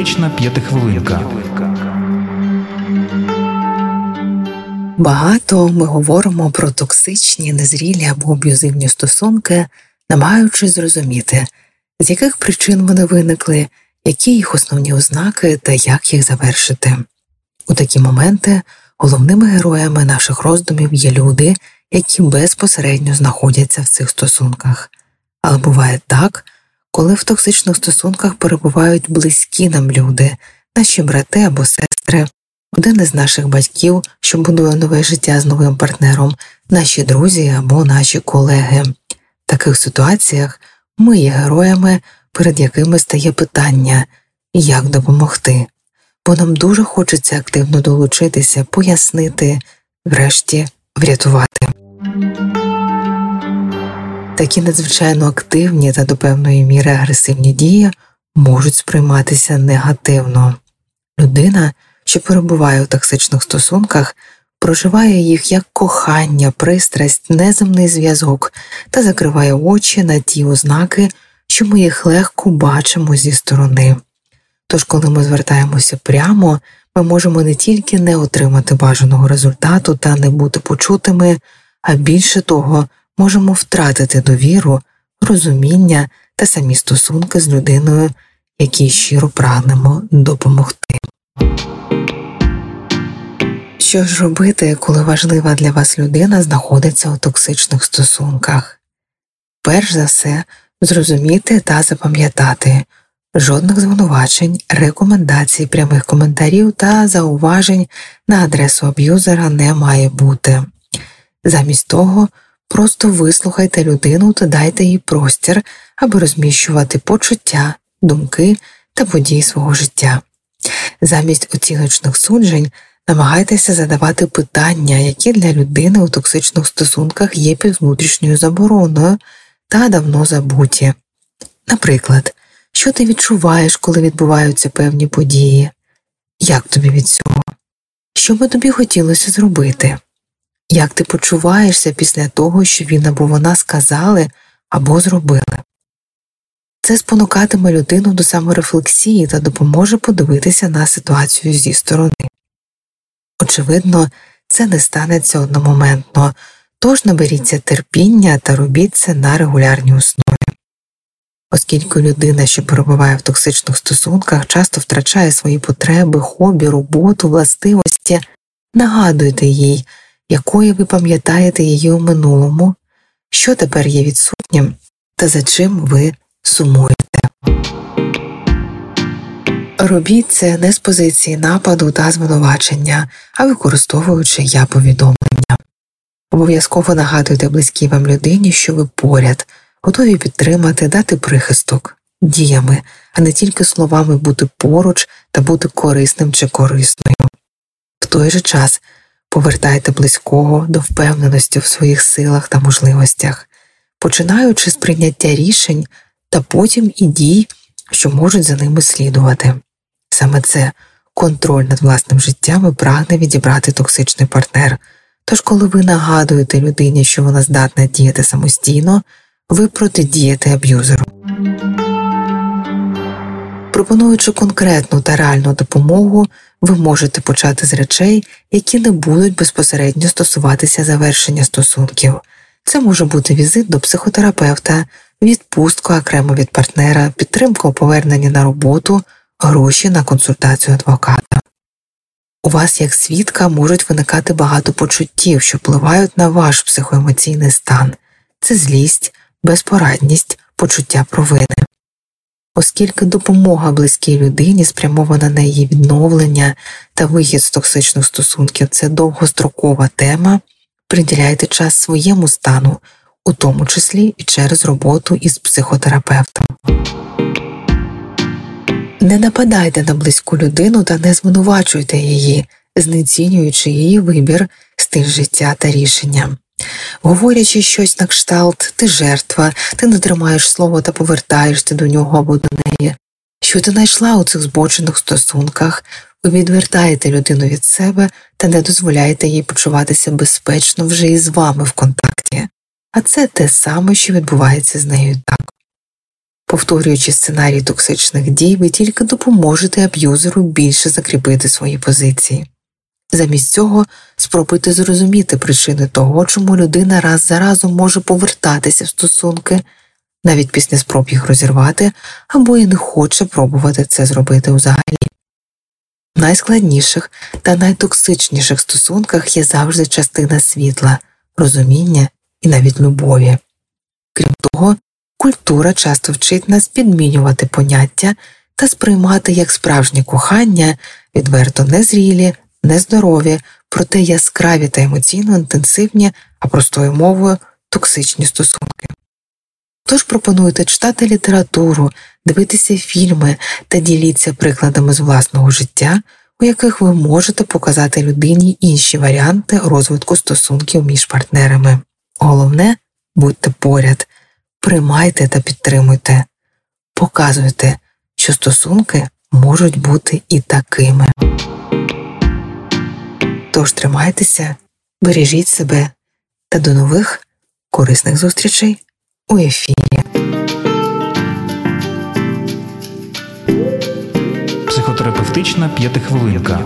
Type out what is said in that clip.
Терапевтична п'ятихвилинка. Багато ми говоримо про токсичні, незрілі або аб'юзивні стосунки, намагаючись зрозуміти, з яких причин вони виникли, які їх основні ознаки та як їх завершити. У такі моменти головними героями наших роздумів є люди, які безпосередньо знаходяться в цих стосунках. Але буває так, коли в токсичних стосунках перебувають близькі нам люди, наші брати або сестри, один із наших батьків, що будує нове життя з новим партнером, наші друзі або наші колеги. В таких ситуаціях ми є героями, перед якими стає питання, як допомогти, бо нам дуже хочеться активно долучитися, пояснити, врешті врятувати. Такі надзвичайно активні та до певної міри агресивні дії можуть сприйматися негативно. Людина, що перебуває у токсичних стосунках, проживає їх як кохання, пристрасть, неземний зв'язок та закриває очі на ті ознаки, що ми їх легко бачимо зі сторони. Тож, коли ми звертаємося прямо, ми можемо не тільки не отримати бажаного результату та не бути почутими, а більше того, можемо втратити довіру, розуміння та самі стосунки з людиною, якій щиро прагнемо допомогти. Що ж робити, коли важлива для вас людина знаходиться у токсичних стосунках? Перш за все, зрозуміти та запам'ятати жодних звинувачень, рекомендацій, прямих коментарів та зауважень на адресу аб'юзера не має бути. Замість того, просто вислухайте людину та дайте їй простір, аби розміщувати почуття, думки та події свого життя. Замість оціночних суджень намагайтеся задавати питання, які для людини у токсичних стосунках є під внутрішньою забороною та давно забуті. Наприклад, що ти відчуваєш, коли відбуваються певні події? Як тобі від цього? Що би тобі хотілося зробити? Як ти почуваєшся після того, що він або вона сказали або зробили? Це спонукатиме людину до саморефлексії та допоможе подивитися на ситуацію зі сторони. Очевидно, це не станеться одномоментно, тож наберіться терпіння та робіть це на регулярній основі. Оскільки людина, що перебуває в токсичних стосунках, часто втрачає свої потреби, хобі, роботу, властивості, нагадуйте їй, якою ви пам'ятаєте її у минулому, що тепер є відсутнім та за чим ви сумуєте. Робіть це не з позиції нападу та звинувачення, а використовуючи я повідомлення. Обов'язково нагадуйте близькій вам людині, що ви поряд, готові підтримати, дати прихисток діями, а не тільки словами бути поруч та бути корисним чи корисною. В той же час повертайте близького до впевненості в своїх силах та можливостях, починаючи з прийняття рішень та потім і дій, що можуть за ними слідувати. Саме це контроль над власним життям і прагне відібрати токсичний партнер. Тож, коли ви нагадуєте людині, що вона здатна діяти самостійно, ви протидієте аб'юзеру. Пропонуючи конкретну та реальну допомогу, ви можете почати з речей, які не будуть безпосередньо стосуватися завершення стосунків. Це може бути візит до психотерапевта, відпустка окремо від партнера, підтримка у поверненні на роботу, гроші на консультацію адвоката. У вас, як свідка, можуть виникати багато почуттів, що впливають на ваш психоемоційний стан це злість, безпорадність, почуття провини. Оскільки допомога близькій людині спрямована на її відновлення та вихід з токсичних стосунків це довгострокова тема, приділяйте час своєму стану, у тому числі і через роботу із психотерапевтом. Не нападайте на близьку людину та не звинувачуйте її, знецінюючи її вибір, стиль життя та рішення. Говорячи щось на кшталт, ти жертва, ти не тримаєш слово та повертаєшся до нього або до неї. Що ти знайшла у цих збочених стосунках, ви відвертаєте людину від себе та не дозволяєте їй почуватися безпечно вже із вами в контакті, а це те саме, що відбувається з нею так. Повторюючи сценарій токсичних дій, ви тільки допоможете аб'юзеру більше закріпити свої позиції. Замість цього спробуйте зрозуміти причини того, чому людина раз за разом може повертатися в стосунки, навіть після спроб їх розірвати, або і не хоче пробувати це зробити взагалі. В найскладніших та найтоксичніших стосунках є завжди частина світла, розуміння і навіть любові. Крім того, культура часто вчить нас підмінювати поняття та сприймати як справжнє кохання відверто незрілі, нездорові, проте яскраві та емоційно інтенсивні, а простою мовою токсичні стосунки. Тож пропонуйте читати літературу, дивитися фільми та діліться прикладами з власного життя, у яких ви можете показати людині інші варіанти розвитку стосунків між партнерами. Головне будьте поряд, приймайте та підтримуйте, показуйте, що стосунки можуть бути і такими. Тож тримайтеся, бережіть себе та до нових корисних зустрічей у ефірі. Психотерапевтична п'ятихвилинка.